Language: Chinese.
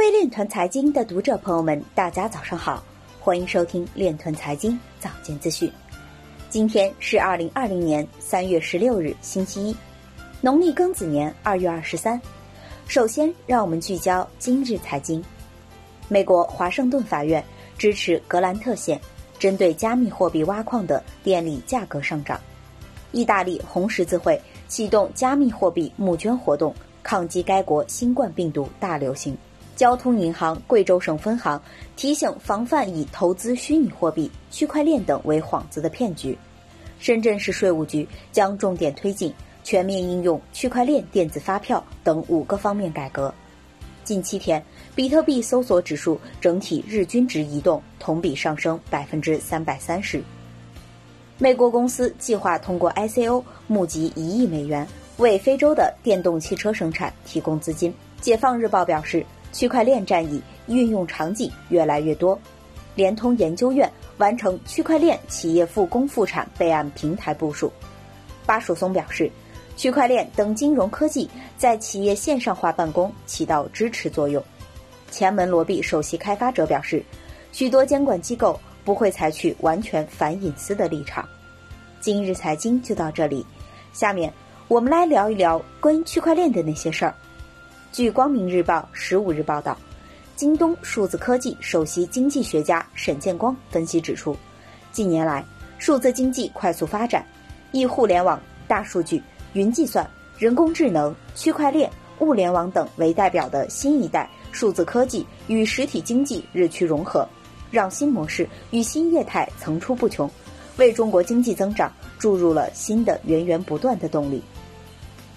位链团财经的读者朋友们，大家早上好，欢迎收听链团财经早间资讯。今天是二零二零年三月十六日，星期一，农历庚子年二月二十三。首先，让我们聚焦今日财经。美国华盛顿法院支持格兰特县针对加密货币挖矿的电力价格上涨。意大利红十字会启动加密货币募捐活动，抗击该国新冠病毒大流行。交通银行贵州省分行提醒防范以投资虚拟货币、区块链等为幌子的骗局。深圳市税务局将重点推进全面应用区块链电子发票等五个方面改革。近七天，比特币搜索指数整体日均值移动同比上升百分之三百三十。美国公司计划通过 ICO 募集一亿美元，为非洲的电动汽车生产提供资金。解放日报表示。区块链战役运用场景越来越多，联通研究院完成区块链企业复工复产备案平台部署。巴曙松表示，区块链等金融科技在企业线上化办公起到支持作用。前门罗币首席开发者表示，许多监管机构不会采取完全反隐私的立场。今日财经就到这里，下面我们来聊一聊关于区块链的那些事儿。据光明日报十五日报道，京东数字科技首席经济学家沈建光分析指出，近年来数字经济快速发展，以互联网、大数据、云计算、人工智能、区块链、物联网等为代表的新一代数字科技与实体经济日趋融合，让新模式与新业态层出不穷，为中国经济增长注入了新的源源不断的动力。